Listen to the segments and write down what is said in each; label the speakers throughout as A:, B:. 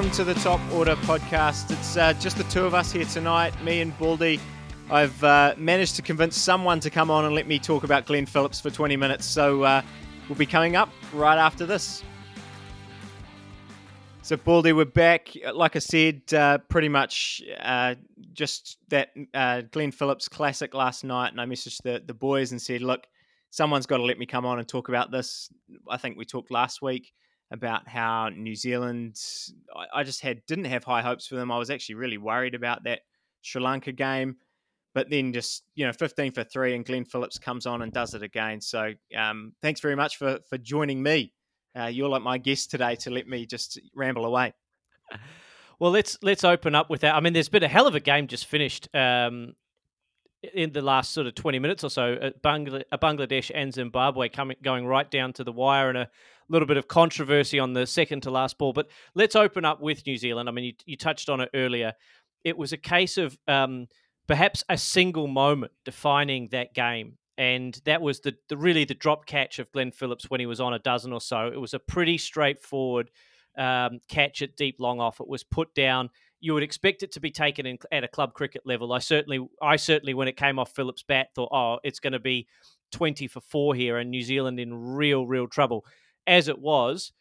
A: welcome to the Top Order podcast. It's uh, just the two of us here tonight, me and Baldy. I've uh, managed to convince someone to come on and let me talk about Glenn Phillips for 20 minutes, so uh, we'll be coming up right after this. So, Baldy, we're back. Like I said, uh, pretty much uh, just that uh, Glenn Phillips classic last night, and I messaged the, the boys and said, look, someone's got to let me come on and talk about this. I think we talked last week about how New Zealand, I, I just had didn't have high hopes for them. I was actually really worried about that Sri Lanka game, but then just you know 15 for three, and Glenn Phillips comes on and does it again. So um, thanks very much for for joining me. Uh, you're like my guest today to let me just ramble away.
B: Well, let's let's open up with that. I mean, there's been a hell of a game just finished um, in the last sort of 20 minutes or so. A Bangladesh and Zimbabwe coming going right down to the wire, and a little bit of controversy on the second to last ball. But let's open up with New Zealand. I mean, you, you touched on it earlier. It was a case of um, perhaps a single moment defining that game. And that was the, the really the drop catch of Glenn Phillips when he was on a dozen or so. It was a pretty straightforward um, catch at deep long off. It was put down. You would expect it to be taken in, at a club cricket level. I certainly, I certainly, when it came off Phillips' bat, thought, oh, it's going to be twenty for four here, and New Zealand in real, real trouble as it was,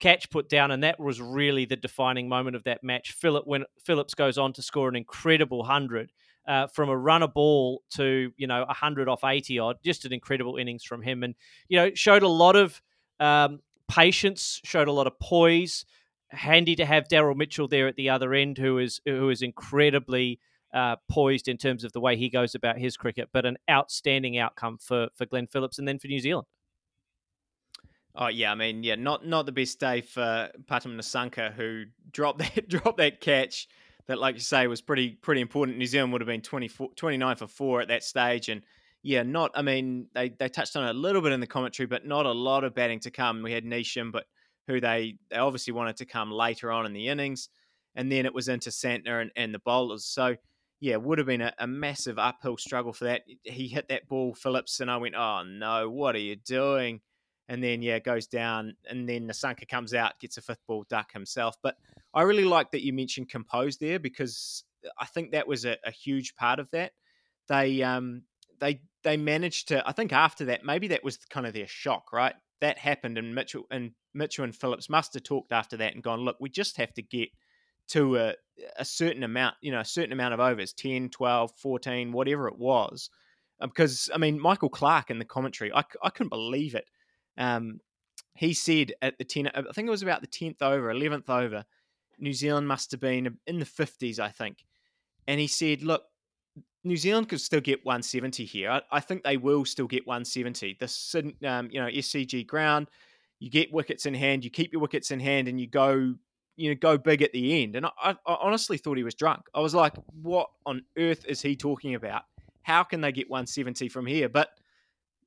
B: catch put down, and that was really the defining moment of that match. Philip when Phillips goes on to score an incredible hundred. Uh, from a runner ball to you know hundred off eighty odd, just an incredible innings from him, and you know showed a lot of um, patience, showed a lot of poise. Handy to have Daryl Mitchell there at the other end, who is who is incredibly uh, poised in terms of the way he goes about his cricket, but an outstanding outcome for for Glenn Phillips and then for New Zealand.
A: Oh yeah, I mean, yeah, not not the best day for Pathum Nissanka, who dropped that dropped that catch that, like you say, was pretty pretty important. New Zealand would have been 29 for four at that stage, and yeah, not. I mean, they they touched on it a little bit in the commentary, but not a lot of batting to come. We had Neesham, but who they they obviously wanted to come later on in the innings, and then it was into Santner and, and the bowlers. So yeah, would have been a, a, massive uphill struggle for that. He hit that ball, Phillips, and I went, oh no, what are you doing? And then yeah goes down and then Nissanka comes out gets a fifth ball duck himself. But I really like that you mentioned compose there because I think that was a, a huge part of that. They um they they managed to I think after that maybe that was kind of their shock right? That happened and Mitchell and Mitchell and Phillips must have talked after that and gone look we just have to get to a, a certain amount you know a certain amount of overs 10 12 14 whatever it was. Because I mean Michael Clarke in the commentary I, I couldn't believe it um, he said at the 10, I think it was about the 10th over, 11th over, New Zealand must have been in the 50s, I think. And he said, look, New Zealand could still get 170 here. I, I think they will still get 170. This, um, you know, SCG ground, you get wickets in hand, you keep your wickets in hand, and you go, you know, go big at the end. And I, I honestly thought he was drunk. I was like, what on earth is he talking about? How can they get 170 from here? But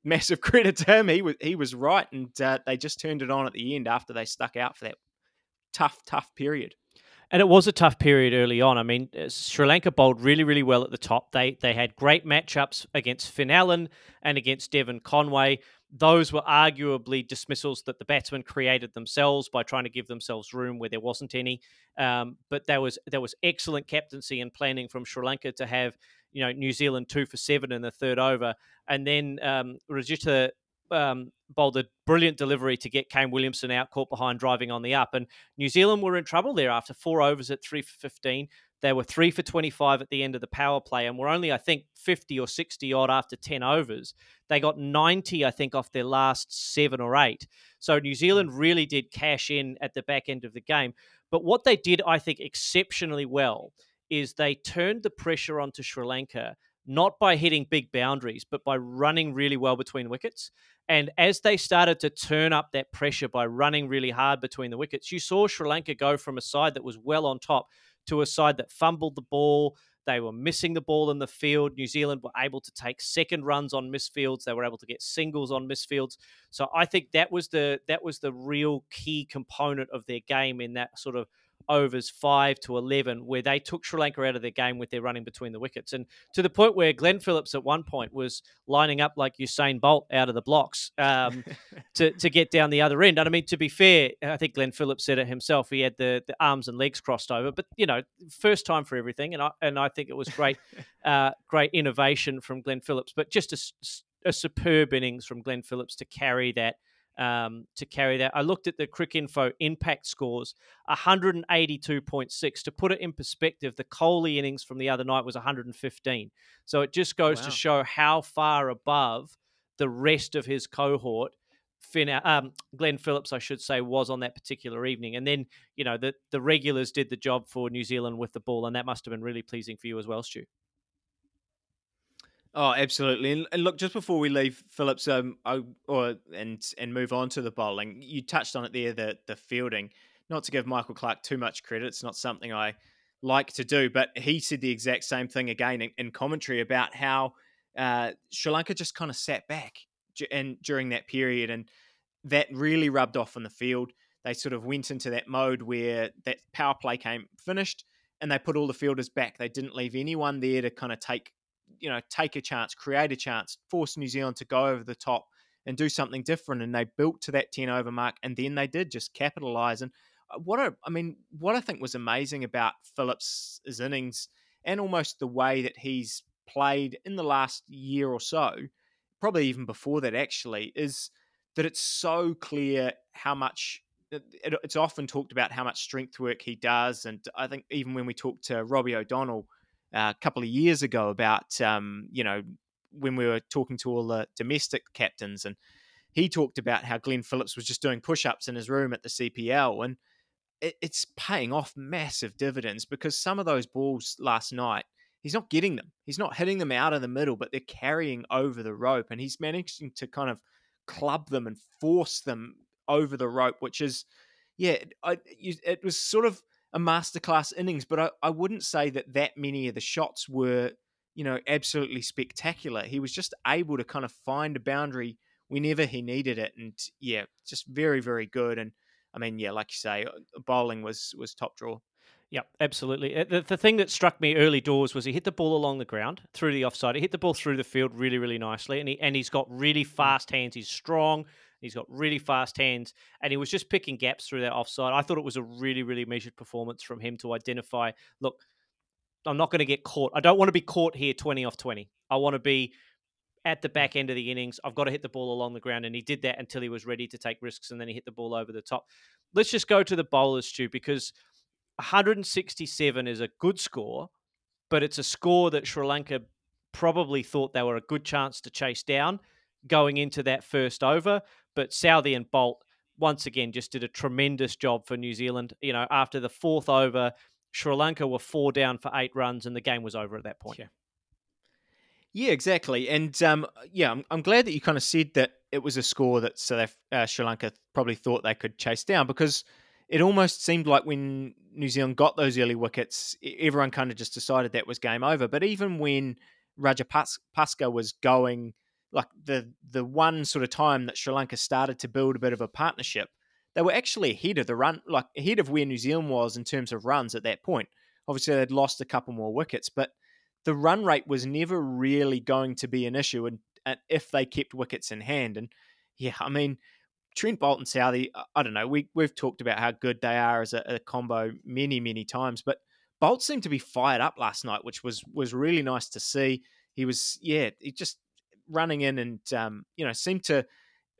A: massive credit to him. He was he was right, and uh, they just turned it on at the end after they stuck out for that tough, tough period.
B: And it was a tough period early on. I mean, uh, Sri Lanka bowled really, really well at the top. They they had great matchups against Finn Allen and against Devon Conway. Those were arguably dismissals that the batsmen created themselves by trying to give themselves room where there wasn't any. Um, but there was there was excellent captaincy and planning from Sri Lanka to have you know New Zealand two for seven in the third over, and then um, Rajitha um, bowled a brilliant delivery to get Kane Williamson out, caught behind driving on the up, and New Zealand were in trouble there after four overs at three for fifteen. They were three for 25 at the end of the power play and were only, I think, 50 or 60 odd after 10 overs. They got 90, I think, off their last seven or eight. So New Zealand really did cash in at the back end of the game. But what they did, I think, exceptionally well is they turned the pressure onto Sri Lanka not by hitting big boundaries, but by running really well between wickets. And as they started to turn up that pressure by running really hard between the wickets, you saw Sri Lanka go from a side that was well on top to a side that fumbled the ball. They were missing the ball in the field. New Zealand were able to take second runs on misfields. They were able to get singles on misfields. So I think that was the that was the real key component of their game in that sort of overs five to 11, where they took Sri Lanka out of their game with their running between the wickets. And to the point where Glenn Phillips at one point was lining up like Usain Bolt out of the blocks um, to, to get down the other end. And I mean, to be fair, I think Glenn Phillips said it himself. He had the, the arms and legs crossed over, but, you know, first time for everything. And I, and I think it was great, uh, great innovation from Glenn Phillips, but just a, a superb innings from Glenn Phillips to carry that um, to carry that. I looked at the Cricinfo impact scores, 182.6. To put it in perspective, the Kohli innings from the other night was 115. So it just goes wow. to show how far above the rest of his cohort Finn, um, Glenn Phillips, I should say, was on that particular evening. And then, you know, the, the regulars did the job for New Zealand with the ball, and that must have been really pleasing for you as well, Stu.
A: Oh, absolutely. And, look, just before we leave Phillips, um, I, or and and move on to the bowling, you touched on it there, the the fielding. Not to give Michael Clarke too much credit, it's not something I like to do, but he said the exact same thing again in, in commentary about how uh, Sri Lanka just kind of sat back and during that period, and that really rubbed off on the field. They sort of went into that mode where that power play came finished, and they put all the fielders back. They didn't leave anyone there to kind of take you know, take a chance, create a chance, force New Zealand to go over the top and do something different. And they built to that 10 over mark. And then they did just capitalize. And uh, what I, I mean, what I think was amazing about Phillips' innings and almost the way that he's played in the last year or so, probably even before that actually, is that it's so clear how much it's often talked about how much strength work he does. And I think even when we talked to Robbie O'Donnell a couple of years ago about um, you know when we were talking to all the domestic captains and he talked about how Glenn Phillips was just doing push-ups in his room at the CPL and it, it's paying off massive dividends because some of those balls last night he's not getting them. He's not hitting them out of the middle but they're carrying over the rope and he's managing to kind of club them and force them over the rope which is yeah I, it was sort of a masterclass innings, but I, I wouldn't say that that many of the shots were, you know, absolutely spectacular. He was just able to kind of find a boundary whenever he needed it, and yeah, just very, very good. And I mean, yeah, like you say, uh, bowling was was top draw.
B: Yep, absolutely. Uh, the, the thing that struck me early doors was he hit the ball along the ground through the offside. He hit the ball through the field really, really nicely, and he and he's got really mm. fast hands. He's strong. He's got really fast hands, and he was just picking gaps through that offside. I thought it was a really, really measured performance from him to identify. Look, I'm not going to get caught. I don't want to be caught here 20 off 20. I want to be at the mm. back end of the innings. I've got to hit the ball along the ground, and he did that until he was ready to take risks, and then he hit the ball over the top. Let's just go to the bowlers, Stu, because 167 is a good score, but it's a score that Sri Lanka probably thought they were a good chance to chase down going into that first over. But Southee and Boult once again just did a tremendous job for New Zealand. You know, after the fourth over, Sri Lanka were four down for eight runs, and the game was over at that point.
A: Yeah, yeah exactly. And um, yeah, I'm, I'm glad that you kind of said that it was a score that South uh, Sri Lanka probably thought they could chase down because it almost seemed like when New Zealand got those early wickets, everyone kind of just decided that was game over. But even when Rajapaksa was going like the the one sort of time that Sri Lanka started to build a bit of a partnership, they were actually ahead of the run, like ahead of where New Zealand was in terms of runs at that point. Obviously, they'd lost a couple more wickets, but the run rate was never really going to be an issue, and, and if they kept wickets in hand. And yeah, I mean, Trent Boult and Southee, I don't know. We we've talked about how good they are as a, a combo many many times, but Boult seemed to be fired up last night, which was was really nice to see. He was yeah, he just running in and um, you know seemed to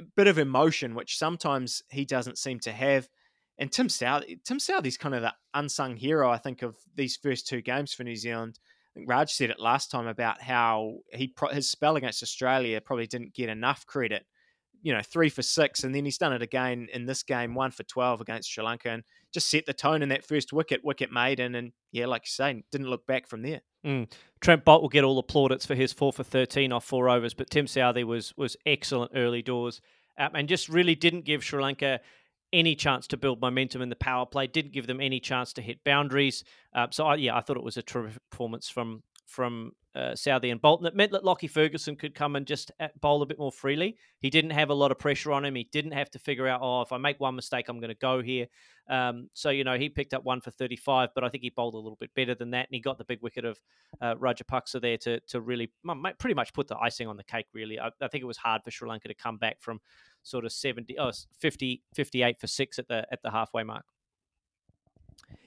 A: a bit of emotion, which sometimes he doesn't seem to have. And Tim South, Tim Southee's kind of the unsung hero, I think, of these first two games for New Zealand. Raj said it last time about how he his spell against Australia probably didn't get enough credit. You know, three for six, and then he's done it again in this game, one for twelve against Sri Lanka, and just set the tone in that first wicket, wicket maiden, and yeah, like you say, didn't look back from there.
B: Mm. Trent Boult will get all the plaudits for his four for thirteen off four overs, but Tim Southee was was excellent early doors um, and just really didn't give Sri Lanka any chance to build momentum in the power play. Didn't give them any chance to hit boundaries. Uh, so I, yeah, I thought it was a terrific performance from from uh, Southee and Bolton. It meant that Lockie Ferguson could come and just uh, bowl a bit more freely. He didn't have a lot of pressure on him. He didn't have to figure out, oh, if I make one mistake, I'm going to go here. Um, so you know he picked up one for 35, but I think he bowled a little bit better than that, and he got the big wicket of uh, Rajapaksa there to to really pretty much put the icing on the cake. Really, I, I, think it was hard for Sri Lanka to come back from sort of 70, oh, 50, 58 for six at the at the halfway mark.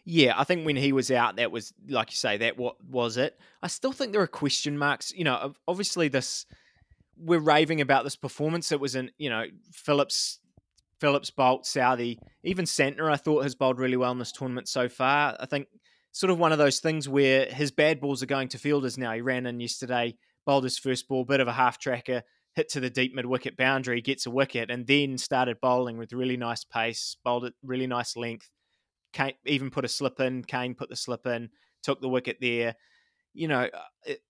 A: Yeah, I think when he was out, that was like you say, that what was it. I still think there are question marks. You know, obviously this we're raving about this performance. It was in you know Phillips Phillips, Boult, Southee, even Santner, I thought has bowled really well in this tournament so far. I think sort of one of those things where his bad balls are going to fielders now. He ran in yesterday, bowled his first ball, bit of a half tracker, hit to the deep mid wicket boundary, gets a wicket, and then started bowling with really nice pace, bowled at really nice length. Kane even put a slip in. Kane put the slip in, took the wicket there. You know, uh, it,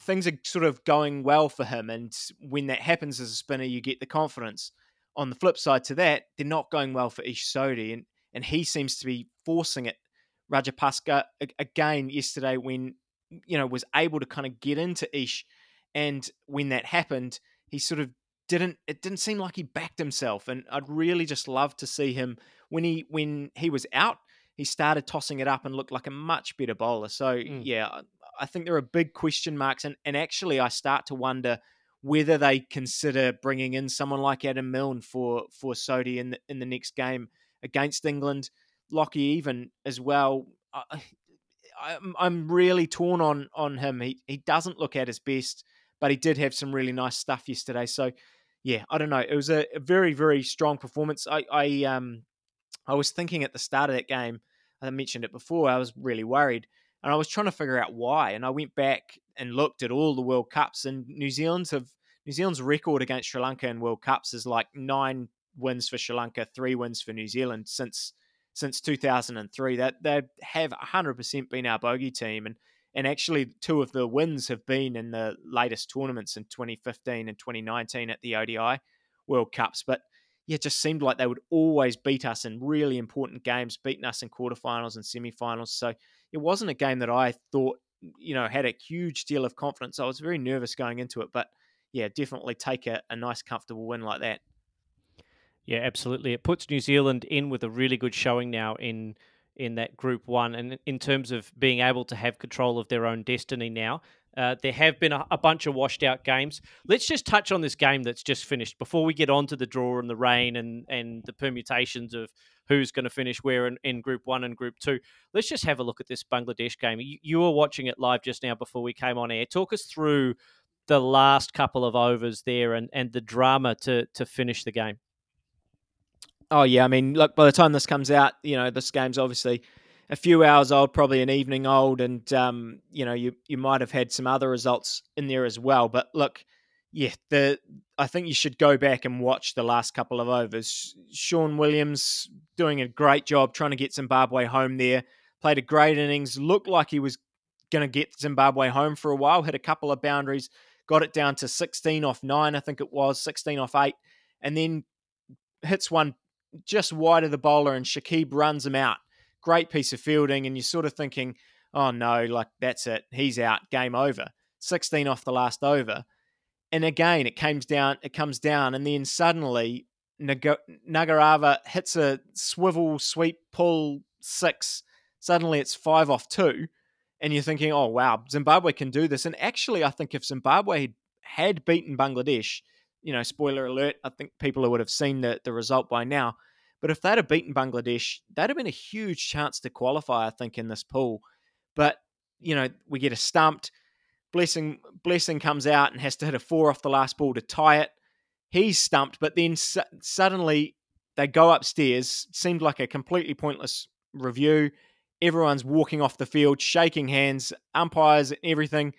A: things are sort of going well for him. And when that happens as a spinner, you get the confidence on the flip side to that, they're not going well for Ish Sodhi, and and he seems to be forcing it. Rajapaksa again yesterday when you know was able to kind of get into Ish, and when that happened, he sort of didn't. It didn't seem like he backed himself, and I'd really just love to see him when he when he was out. He started tossing it up and looked like a much better bowler. So mm. yeah, I think there are big question marks, and and actually I start to wonder whether they consider bringing in someone like Adam Milne for for Sodhi in the, in the next game against England. Lockie even as well. I, I'm really torn on on him. He he doesn't look at his best, but he did have some really nice stuff yesterday. So yeah, I don't know. It was a, a very very strong performance. I I um I was thinking at the start of that game. I mentioned it before. I was really worried and I was trying to figure out why. And I went back and looked at all the World Cups, and New Zealand's have New Zealand's record against Sri Lanka in World Cups is like nine wins for Sri Lanka, three wins for New Zealand since since 2003. That they have 100% been our bogey team, and and actually two of the wins have been in the latest tournaments in 2015 and 2019 at the ODI World Cups. But yeah, it just seemed like they would always beat us in really important games, beating us in quarterfinals and semifinals. So it wasn't a game that I thought, you know, had a huge deal of confidence. I was very nervous going into it, but yeah, definitely take a, a nice, comfortable win like that.
B: Yeah, absolutely. It puts New Zealand in with a really good showing now in in that Group One, and in terms of being able to have control of their own destiny now. Uh, there have been a, a, bunch of washed out games. Let's just touch on this game that's just finished before we get on to the draw and the rain and, and the permutations of who's going to finish where in, in Group One and Group Two. Let's just have a look at this Bangladesh game. You, you were watching it live just now before we came on air. Talk us through the last couple of overs there and, and the drama to to finish the game.
A: Oh yeah, I mean, look, by the time this comes out, you know, this game's obviously a few hours old, probably an evening old, and um, you know, you you might have had some other results in there as well. But look, yeah, the I think you should go back and watch the last couple of overs. Sean Williams doing a great job trying to get Zimbabwe home there. Played a great innings. Looked like he was going to get Zimbabwe home for a while. Hit a couple of boundaries. Got it down to 16 off nine, I think it was 16 off eight, and then hits one just wide of the bowler, and Shakib runs him out. Great piece of fielding, and you're sort of thinking, oh no, like that's it, he's out, game over. 16 off the last over. And again it comes down it comes down and then suddenly Nag- Nagarava hits a swivel sweep pull six. Suddenly it's five off two and you're thinking oh wow Zimbabwe can do this. And actually I think if Zimbabwe had beaten Bangladesh you know spoiler alert I think people would have seen the, the result by now but if they'd have beaten Bangladesh that'd have been a huge chance to qualify I think in this pool but you know we get a stumped Blessing Blessing comes out and has to hit a four off the last ball to tie it. He's stumped, but then su- suddenly they go upstairs. Seemed like a completely pointless review. Everyone's walking off the field, shaking hands, umpires, everything.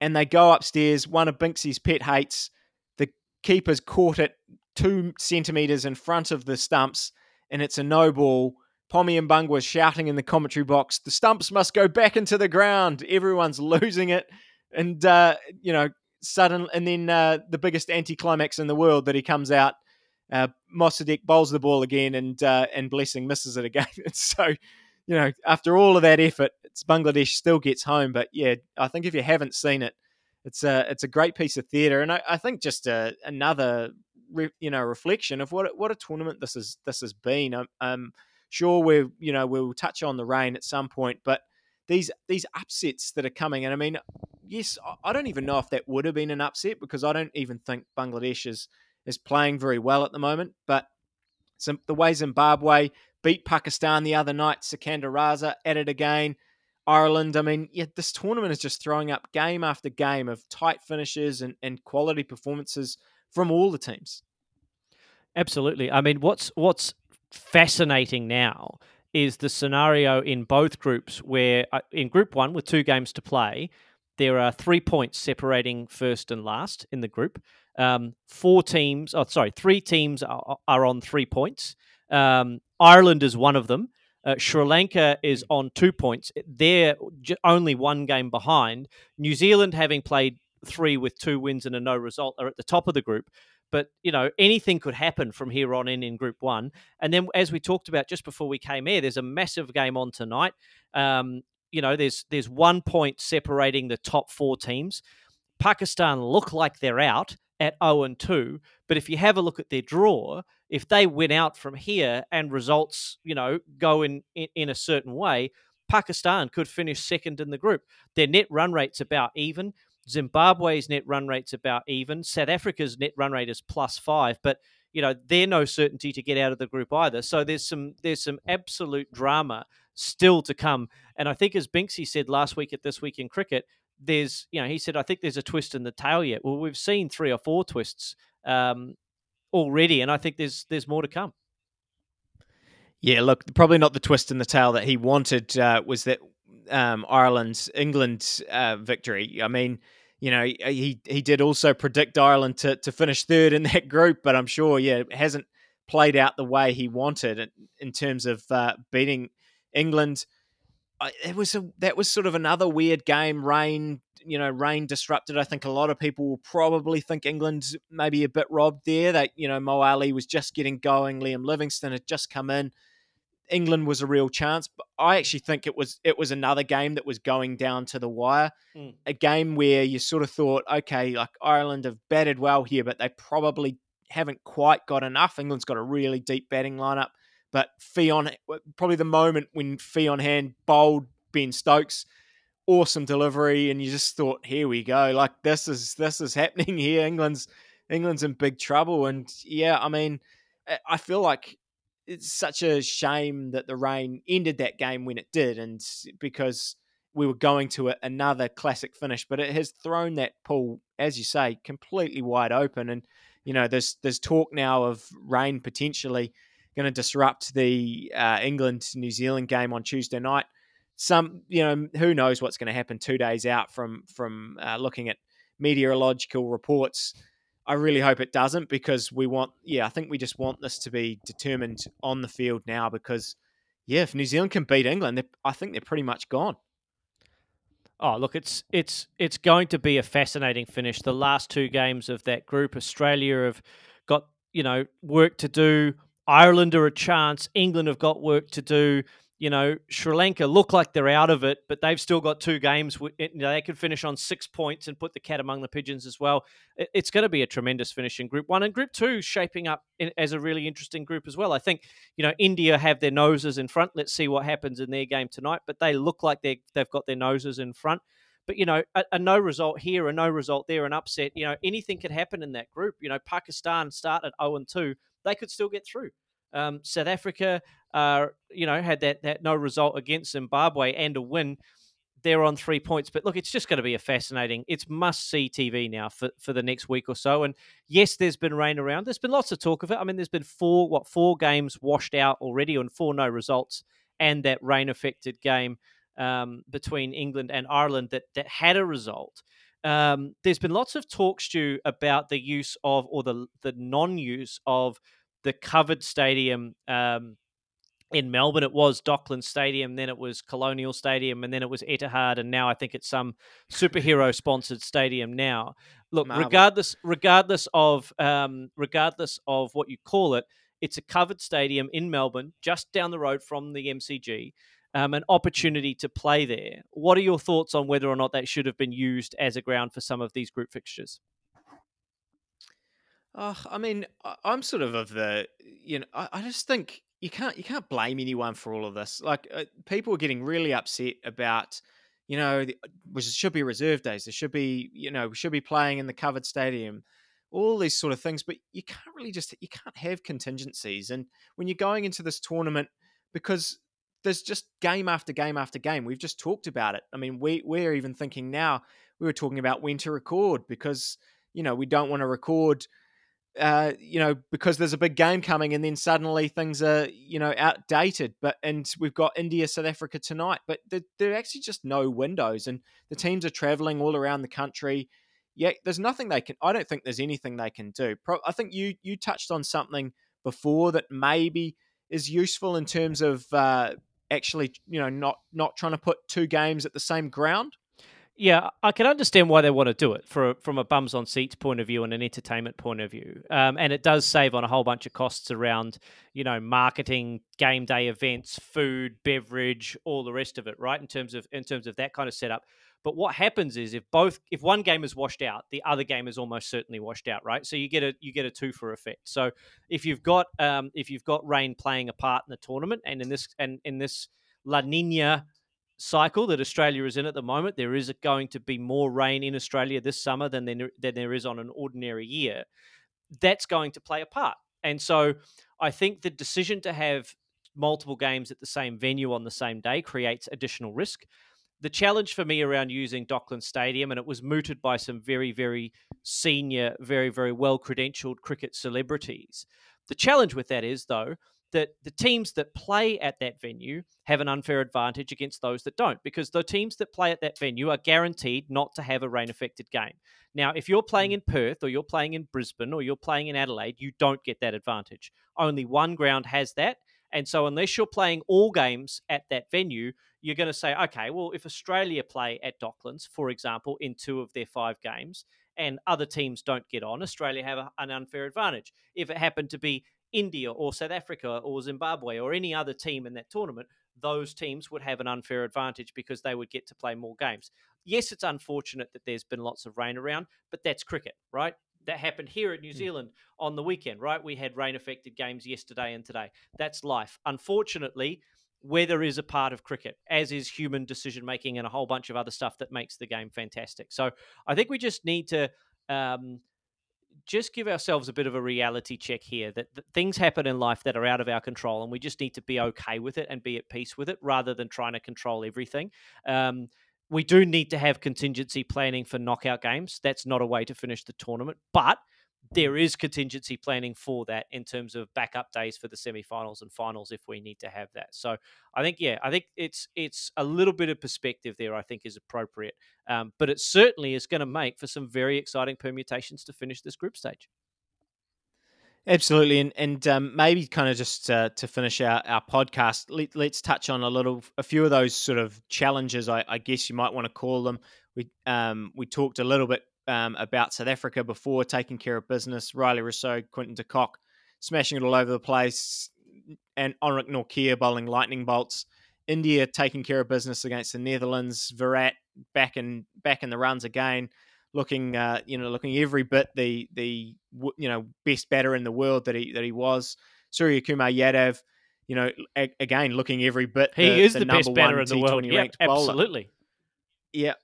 A: And they go upstairs. One of Binksy's pet hates. The keeper's caught it two centimetres in front of the stumps, and it's a no ball. Pommie Mbangwa was shouting in the commentary box, the stumps must go back into the ground. Everyone's losing it and uh, you know, sudden, and then uh, the biggest anticlimax in the world that he comes out. Uh, bowls the ball again, and uh, and Blessing misses it again. so, you know, after all of that effort, it's Bangladesh still gets home. But yeah, I think if you haven't seen it, it's a it's a great piece of theatre, and I, I think just a, uh, another re, you know reflection of what what a tournament this is this has been. I'm sure we you know we'll touch on the rain at some point, but these these upsets that are coming, and I mean, yes, I don't even know if that would have been an upset because I don't even think Bangladesh is is playing very well at the moment. But some, the way Zimbabwe beat Pakistan the other night, Sikandar Raza at it again. Ireland, I mean, yeah, this tournament is just throwing up game after game of tight finishes and, and quality performances from all the teams.
B: Absolutely. I mean, what's what's fascinating now is the scenario in both groups where uh, in group 1 with two games to play, there are 3 points separating first and last in the group. Um, four teams, oh sorry, three teams are, are on 3 points. Um, Ireland is one of them. Uh, Sri Lanka is on two points. They're only one game behind. New Zealand, having played three with two wins and a no result, are at the top of the group. But you know anything could happen from here on in in Group One. And then, as we talked about just before we came here, there's a massive game on tonight. Um, you know, there's there's one point separating the top four teams. Pakistan look like they're out at 0 and 2, but if you have a look at their draw, if they win out from here and results, you know, go in, in, in a certain way, Pakistan could finish second in the group. Their net run rate's about even. Zimbabwe's net run rate's about even. South Africa's net run rate is plus five, but you know they're no certainty to get out of the group either. So there's some there's some absolute drama still to come. And I think as Binksy said last week at this week in cricket, there's you know he said I think there's a twist in the tail yet. Well, we've seen three or four twists um, already, and I think there's there's more to come.
A: Yeah, look, probably not the twist in the tail that he wanted uh, was that um, Ireland's England uh, victory. I mean, you know, he he did also predict Ireland to to finish third in that group, but I'm sure, yeah, it hasn't played out the way he wanted in, in terms of uh, beating England. I, it was a that was sort of another weird game. Rain, you know, rain disrupted. I think a lot of people will probably think England maybe a bit robbed there. That you know, Mo Ali was just getting going. Liam Livingstone had just come in. England was a real chance, but I actually think it was it was another game that was going down to the wire. Mm. A game where you sort of thought, okay, like Ireland have batted well here, but they probably haven't quite got enough. England's got a really deep batting lineup, but Fionn probably the moment when Fionn Hand bowled Ben Stokes, awesome delivery, and you just thought, here we go, like this is this is happening here. England's England's in big trouble, and yeah, I mean, I feel like it's such a shame that the rain ended that game when it did, and because we were going to another classic finish, but it has thrown that pool, as you say, completely wide open. And you know, there's there's talk now of rain potentially going to disrupt the uh, England New Zealand game on Tuesday night. Some, you know, who knows what's going to happen two days out from from uh, looking at meteorological reports. I really hope it doesn't because we want, yeah, I think we just want this to be determined on the field now because, yeah, if New Zealand can beat England, I think they're pretty much gone.
B: Oh, look, it's it's it's going to be a fascinating finish. The last two games of that group, Australia have got you know work to do. Ireland are a chance. England have got work to do you know, Sri Lanka look like they're out of it, but they've still got two games. They could finish on six points and put the cat among the pigeons as well. It's going to be a tremendous finish in Group One and Group Two, shaping up as a really interesting group as well. I think you know India have their noses in front. Let's see what happens in their game tonight, but they look like they they've got their noses in front. But you know, a, a, no result here, a no result there, an upset. You know, anything could happen in that group. You know, Pakistan start at zero and two, they could still get through. Um, South Africa, uh, you know, had that that no result against Zimbabwe and a win. They're on three points, but look, it's just going to be a fascinating. It's must see TV now for, for the next week or so. And yes, there's been rain around. There's been lots of talk of it. I mean, there's been four what four games washed out already, and four no results, and that rain affected game um, between England and Ireland that that had a result. Um, there's been lots of talk, Stu, about the use of or the the non-use of the covered stadium um, in Melbourne. It was Dockland Stadium, then it was Colonial Stadium, and then it was Etihad, and now I think it's some superhero sponsored stadium. Now, look, Marvel. regardless regardless of um, regardless of what you call it, it's a covered stadium in Melbourne, just down the road from the MCG. Um, an opportunity to play there. What are your thoughts on whether or not that should have been used as a ground for some of these group fixtures?
A: Uh, I mean, I'm sort of of the, you know, I, I just think you can't you can't blame anyone for all of this. Like uh, people are getting really upset about, you know, which should be reserve days. There should be, you know, we should be playing in the covered stadium, all these sort of things. But you can't really just you can't have contingencies. And when you're going into this tournament, because there's just game after game after game. We've just talked about it. I mean, we we're even thinking now. We were talking about when to record because you know we don't want to record uh, you know, because there's a big game coming, and then suddenly things are, you know, outdated. But and we've got India, South Africa tonight, but there, there are actually just no windows, and the teams are traveling all around the country. Yeah, there's nothing they can. I don't think there's anything they can do. Pro, I think you you touched on something before that maybe is useful in terms of uh, actually, you know, not not trying to put two games at the same ground.
B: Yeah, I can understand why they want to do it for, from a bums on seats point of view and an entertainment point of view. Um, and it does save on a whole bunch of costs around, you know, marketing, game day events, food, beverage, all the rest of it, right? In terms of in terms of that kind of setup. But what happens is if both if one game is washed out, the other game is almost certainly washed out, right? So you get a you get a two for effect. So if you've got um, if you've got rain playing a part in the tournament, and in this and in this La Nina cycle that Australia is in at the moment. There is going to be more rain in Australia this summer than there, than there is on an ordinary year. That's going to play a part. And so I think the decision to have multiple games at the same venue on the same day creates additional risk. The challenge for me around using Dockland Stadium, and it was mooted by some very, very senior, very, very well credentialed cricket celebrities. The challenge with that is, though, that the teams that play at that venue have an unfair advantage against those that don't, because the teams that play at that venue are guaranteed not to have a rain affected game. Now, if you're playing mm. in Perth or you're playing in Brisbane or you're playing in Adelaide, you don't get that advantage. Only one ground has that. And so, unless you're playing all games at that venue, you're going to say, okay, well, if Australia play at Docklands, for example, in two of their five games, and other teams don't get on, Australia have a, an unfair advantage. If it happened to be India or South Africa or Zimbabwe or any other team in that tournament, those teams would have an unfair advantage because they would get to play more games. Yes, it's unfortunate that there's been lots of rain around, but that's cricket, right? That happened here at New hmm. Zealand on the weekend, right? We had rain affected games yesterday and today. That's life. Unfortunately, weather is a part of cricket, as is human decision making and a whole bunch of other stuff that makes the game fantastic. So I think we just need to um, just give ourselves a bit of a reality check here that, that, things happen in life that are out of our control and we just need to be okay with it and be at peace with it rather than trying to control everything. Um, we do need to have contingency planning for knockout games. That's not a way to finish the tournament, but there is contingency planning for that in terms of backup days for the semifinals and finals if we need to have that. So I think yeah, I think it's it's a little bit of perspective there. I think is appropriate, um, but it certainly is going to make for some very exciting permutations to finish this group stage.
A: Absolutely, and and um, maybe kind of just uh, to finish our, our podcast, let, us touch on a little, a few of those sort of challenges. I, I guess you might want to call them. We um, we talked a little bit um, about South Africa before, taking care of business. Rilee Rossouw, Quinton de Kock, smashing it all over the place, and Anrich Nortje bowling lightning bolts. India taking care of business against the Netherlands. Virat back in back in the runs again, looking uh, you know looking every bit the the you know best batter in the world that he that he was. Suryakumar Yadav, you know a, again looking every bit.
B: He the, is the, the best batter in the world. Yep, absolutely.
A: Yeah,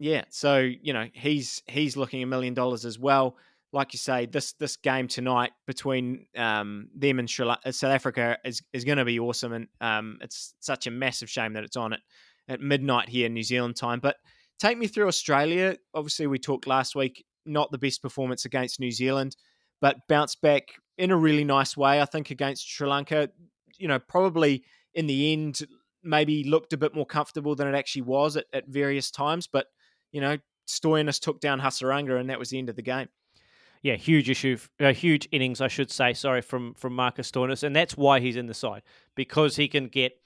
A: yeah, so you know he's he's looking a million dollars as well. Like you say, this this game tonight between um, them and Sri- uh, South Africa is is going to be awesome, and um, it's such a massive shame that it's on at at midnight here in New Zealand time. But take me through Australia. Obviously, we talked last week, not the best performance against New Zealand, but bounced back in a really nice way. I think against Sri Lanka, you know, probably in the end maybe looked a bit more comfortable than it actually was at, at various times, but you know, Stoinis took down Hasaranga, and that was the end of the game.
B: Yeah, huge issue, a uh, huge innings, I should say. Sorry, from from Marcus Stoinis, and that's why he's in the side because he can get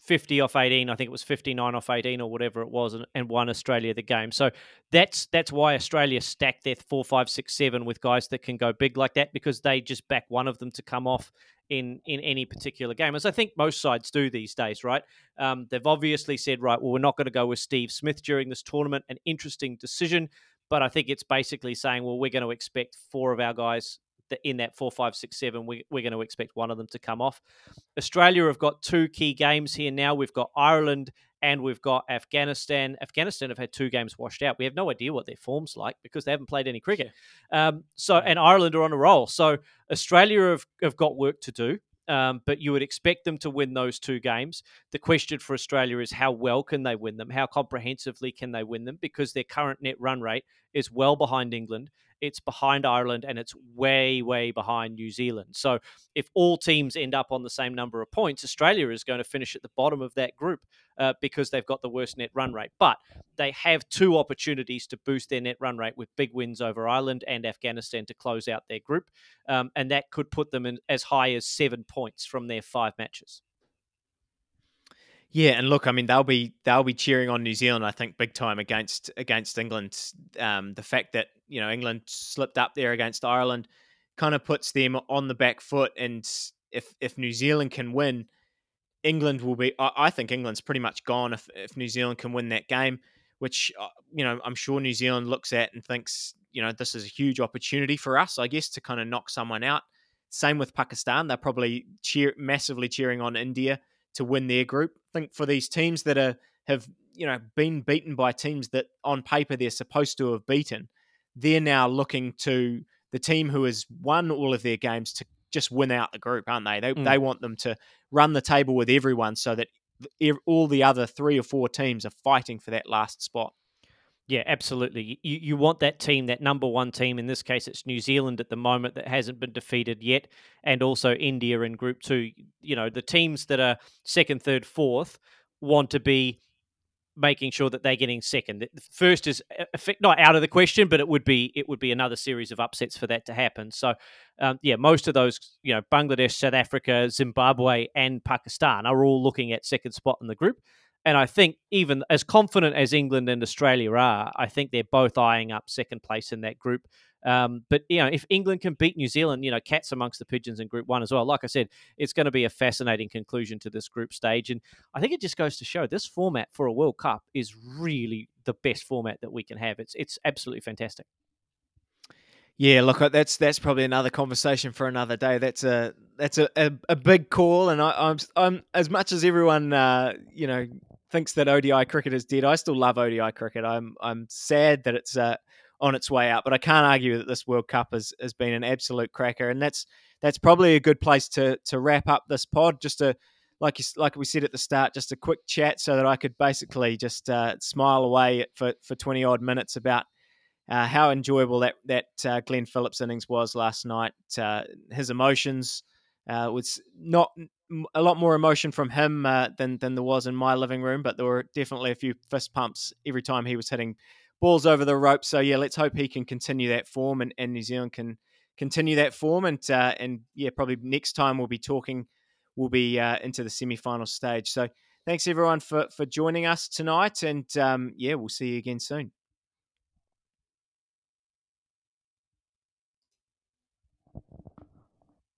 B: 50 off 18. I think it was 59 off 18 or whatever it was, and, and won Australia the game. So that's that's why Australia stacked their four, five, six, seven with guys that can go big like that because they just back one of them to come off in in any particular game, as I think most sides do these days, right? Um, they've obviously said, right, well, we're not going to go with Steve Smith during this tournament. An interesting decision, but I think it's basically saying, well, we're going to expect four of our guys that in that four, five, six, seven, we, we're going to expect one of them to come off. Australia have got two key games here now. We've got Ireland and we've got Afghanistan. Afghanistan have had two games washed out. We have no idea what their form's like because they haven't played any cricket. Um, so, and Ireland are on a roll. So, Australia have, have got work to do. Um, but you would expect them to win those two games. The question for Australia is how well can they win them? How comprehensively can they win them? Because their current net run rate is well behind England it's behind Ireland and it's way, way behind New Zealand. So if all teams end up on the same number of points, Australia is going to finish at the bottom of that group uh, because they've got the worst net run rate. But they have two opportunities to boost their net run rate with big wins over Ireland and Afghanistan to close out their group. Um, and that could put them in as high as seven points from their five matches.
A: Yeah, and look, I mean, they'll be they'll be cheering on New Zealand, I think, big time against against England. Um, the fact that you know England slipped up there against Ireland kind of puts them on the back foot, and if if New Zealand can win, England will be. I, I think England's pretty much gone if if New Zealand can win that game, which uh, you know I'm sure New Zealand looks at and thinks you know this is a huge opportunity for us, I guess, to kind of knock someone out. Same with Pakistan; they're probably cheer massively cheering on India to win their group. I think for these teams that are have you know been beaten by teams that on paper they're supposed to have beaten, they're now looking to the team who has won all of their games to just win out the group, aren't they? They mm. they want them to run the table with everyone so that all the other three or four teams are fighting for that last spot.
B: Yeah, absolutely. You you want that team, that number one team. In this case, it's New Zealand at the moment that hasn't been defeated yet, and also India in Group Two. You know, the teams that are second, third, fourth want to be making sure that they're getting second. First is not out of the question, but it would be it would be another series of upsets for that to happen. So, um, yeah, most of those, you know, Bangladesh, South Africa, Zimbabwe, and Pakistan are all looking at second spot in the group. And I think even as confident as England and Australia are, I think they're both eyeing up second place in that group. Um, but you know, if England can beat New Zealand, you know, cats amongst the pigeons in Group One as well. Like I said, it's going to be a fascinating conclusion to this group stage, and I think it just goes to show this format for a World Cup is really the best format that we can have. It's it's absolutely fantastic.
A: Yeah, look, uh, that's that's probably another conversation for another day. That's a that's a, a, a big call, and I, am I'm, I'm as much as everyone uh, you know thinks that ODI cricket is dead. I still love ODI cricket. I'm I'm sad that it's uh, on its way out, but I can't argue that this World Cup has, has been an absolute cracker, and that's that's probably a good place to to wrap up this pod. Just a like you, like we said at the start, just a quick chat so that I could basically just uh, smile away for for twenty odd minutes about. Uh, how enjoyable that that uh, Glenn Phillips innings was last night. Uh, his emotions uh, was not a lot more emotion from him uh, than than there was in my living room, but there were definitely a few fist pumps every time he was hitting balls over the rope. So yeah, let's hope he can continue that form, and, and New Zealand can continue that form, and uh, and yeah, probably next time we'll be talking, we'll be uh, into the semi final stage. So thanks everyone for for joining us tonight, and um, yeah, we'll see you again soon.